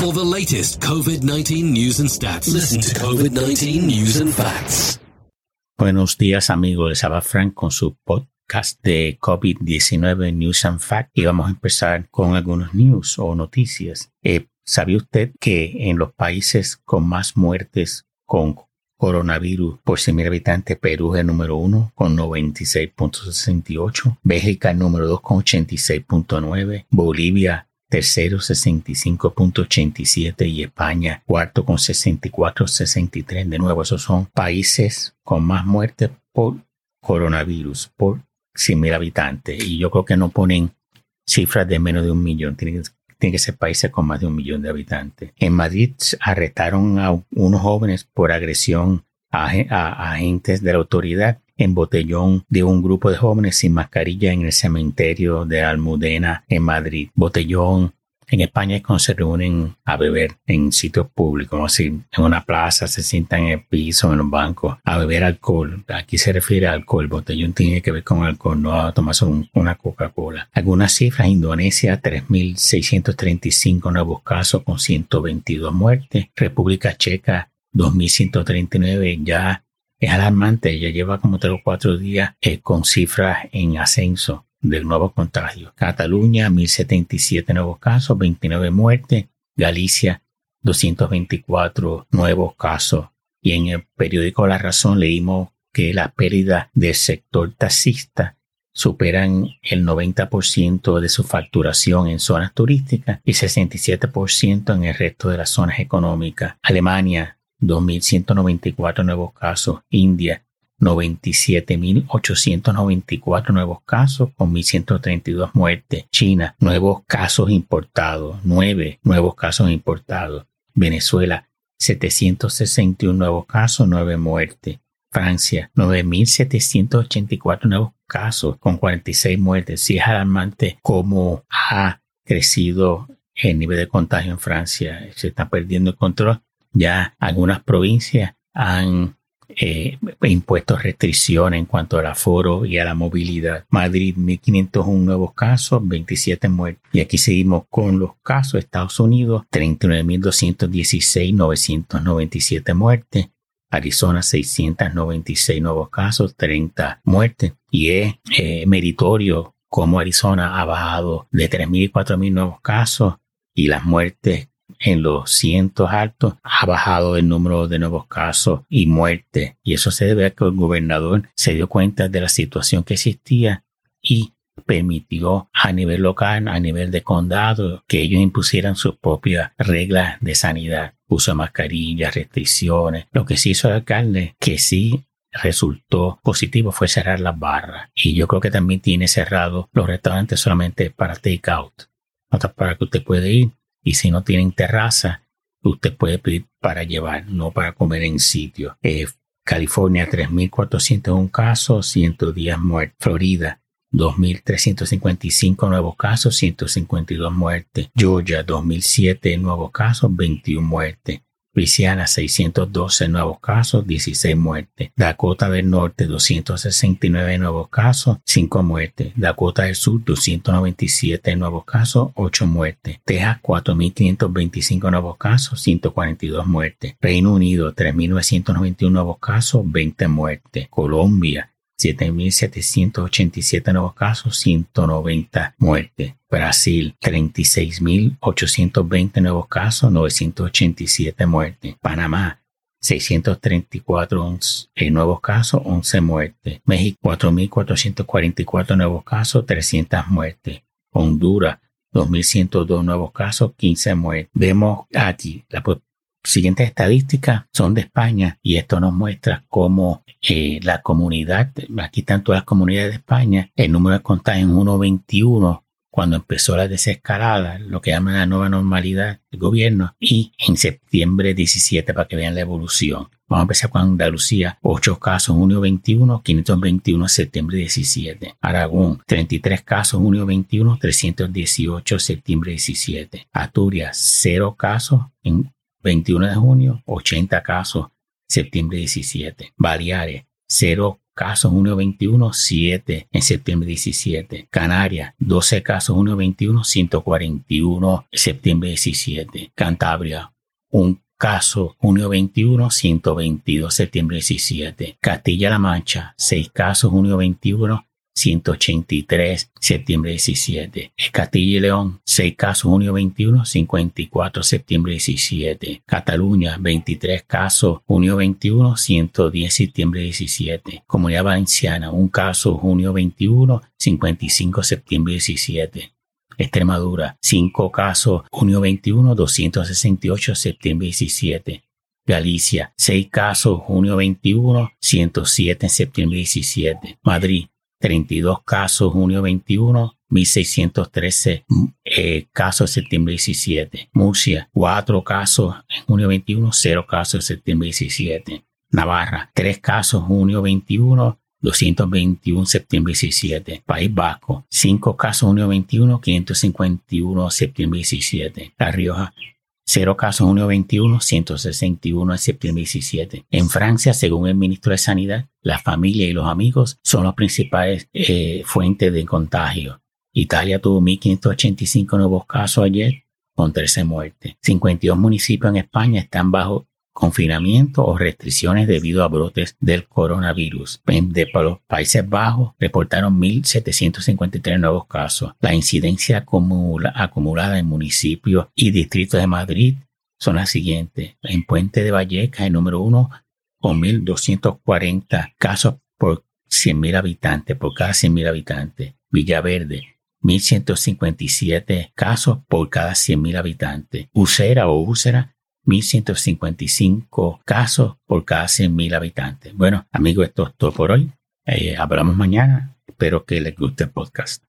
For the latest COVID 19 news and stats, listen to COVID 19 News and Facts. Buenos días, amigos. Les habla Frank con su podcast de COVID-19 News and Facts. Y vamos a empezar con algunos news o noticias. Eh, ¿Sabía usted que en los países con más muertes con coronavirus por 100.000 habitantes, Perú es el número uno con 96.68, Bélgica el número dos con 86.9, Bolivia tercero 65.87 y España cuarto con 64.63. De nuevo, esos son países con más muertes por coronavirus, por 100.000 habitantes. Y yo creo que no ponen cifras de menos de un millón. Tienen, que ser países con más de un millón de habitantes. En Madrid arrestaron a unos jóvenes por agresión a agentes de la autoridad en Botellón de un grupo de jóvenes sin mascarilla en el cementerio de Almudena en Madrid. Botellón en España es cuando se reúnen a beber en sitios públicos, así en una plaza, se sientan en el piso, en los bancos, a beber alcohol. Aquí se refiere a alcohol, botellón tiene que ver con alcohol, no a tomarse una Coca-Cola. Algunas cifras, Indonesia, 3.635 nuevos casos con 122 muertes. República Checa, 2.139 ya es alarmante, ya lleva como tres o cuatro días eh, con cifras en ascenso de nuevos contagios. Cataluña, 1077 nuevos casos, 29 muertes. Galicia, 224 nuevos casos. Y en el periódico La Razón leímos que las pérdidas del sector taxista superan el 90% de su facturación en zonas turísticas y 67% en el resto de las zonas económicas. Alemania, 2.194 nuevos casos. India, 97.894 nuevos casos con 1.132 muertes. China, nuevos casos importados, 9 nuevos casos importados. Venezuela, 761 nuevos casos, 9 muertes. Francia, 9.784 nuevos casos con 46 muertes. Si es alarmante cómo ha crecido el nivel de contagio en Francia. Se está perdiendo el control ya algunas provincias han eh, impuesto restricciones en cuanto al aforo y a la movilidad. Madrid, 1.501 nuevos casos, 27 muertes. Y aquí seguimos con los casos. Estados Unidos, 39.216, 997 muertes. Arizona 696 nuevos casos, 30 muertes. Y es eh, meritorio como Arizona ha bajado de 3.000 y 4.000 nuevos casos y las muertes en los cientos altos, ha bajado el número de nuevos casos y muertes. Y eso se debe a que el gobernador se dio cuenta de la situación que existía y permitió a nivel local, a nivel de condado, que ellos impusieran sus propias reglas de sanidad, uso de mascarillas, restricciones. Lo que sí hizo el alcalde, que sí resultó positivo fue cerrar las barras. Y yo creo que también tiene cerrado los restaurantes solamente para take out. para que usted puede ir y si no tienen terraza, usted puede pedir para llevar, no para comer en sitio. Eh, California, 3.401 casos, 110 muertes. Florida, 2.355 nuevos casos, 152 muertes. Georgia, 2.007 nuevos casos, 21 muertes. Luisiana 612 nuevos casos, 16 muertes. Dakota del Norte 269 nuevos casos, 5 muertes. Dakota del Sur 297 nuevos casos, 8 muertes. Texas 4525 nuevos casos, 142 muertes. Reino Unido 3991 nuevos casos, 20 muertes. Colombia 7.787 nuevos casos, 190 muertes. Brasil, 36.820 nuevos casos, 987 muertes. Panamá, 634 eh, nuevos casos, 11 muertes. México, 4.444 nuevos casos, 300 muertes. Honduras, 2.102 nuevos casos, 15 muertes. Vemos aquí la siguientes estadísticas son de España y esto nos muestra cómo eh, la comunidad, aquí están todas las comunidades de España, el número de contagios en 1.21 cuando empezó la desescalada, lo que llaman la nueva normalidad del gobierno, y en septiembre 17 para que vean la evolución. Vamos a empezar con Andalucía, 8 casos junio 21, 521 septiembre 17. Aragón, 33 casos junio 21, 318 septiembre 17. Asturias, 0 casos en 21 de junio, 80 casos septiembre 17. Baleares, 0 casos junio 21, 7 en septiembre 17. Canarias, 12 casos junio 21, 141 septiembre 17. Cantabria, un caso junio 21, 122 septiembre 17. Castilla-La Mancha, 6 casos junio 21, 183, septiembre 17. Castilla y León, 6 casos, junio 21, 54, septiembre 17. Cataluña, 23 casos, junio 21, 110, septiembre 17. Comunidad Valenciana, un caso, junio 21, 55, septiembre 17. Extremadura, 5 casos, junio 21, 268, septiembre 17. Galicia, 6 casos, junio 21, 107 septiembre 17. Madrid, 32 casos junio 21, 1613 eh, casos septiembre 17. Murcia, 4 casos en junio 21, 0 casos septiembre 17. Navarra, 3 casos junio 21, 221 septiembre 17. País Vasco, 5 casos junio 21, 551 septiembre 17. La Rioja, 0 casos junio 21, 161 en septiembre 17. En Francia, según el ministro de Sanidad, la familia y los amigos son las principales eh, fuentes de contagio. Italia tuvo 1.585 nuevos casos ayer con 13 muertes. 52 municipios en España están bajo confinamiento o restricciones debido a brotes del coronavirus. De los Países Bajos reportaron 1.753 nuevos casos. La incidencia acumulada en municipios y distritos de Madrid son las siguientes. En Puente de Vallecas, el número uno, con 1.240 casos por 100.000 habitantes, por cada 100.000 habitantes. Villaverde, 1.157 casos por cada 100.000 habitantes. Usera o Úsera, 1.155 casos por cada 100.000 habitantes. Bueno, amigos, esto es todo por hoy. Eh, hablamos mañana. Espero que les guste el podcast.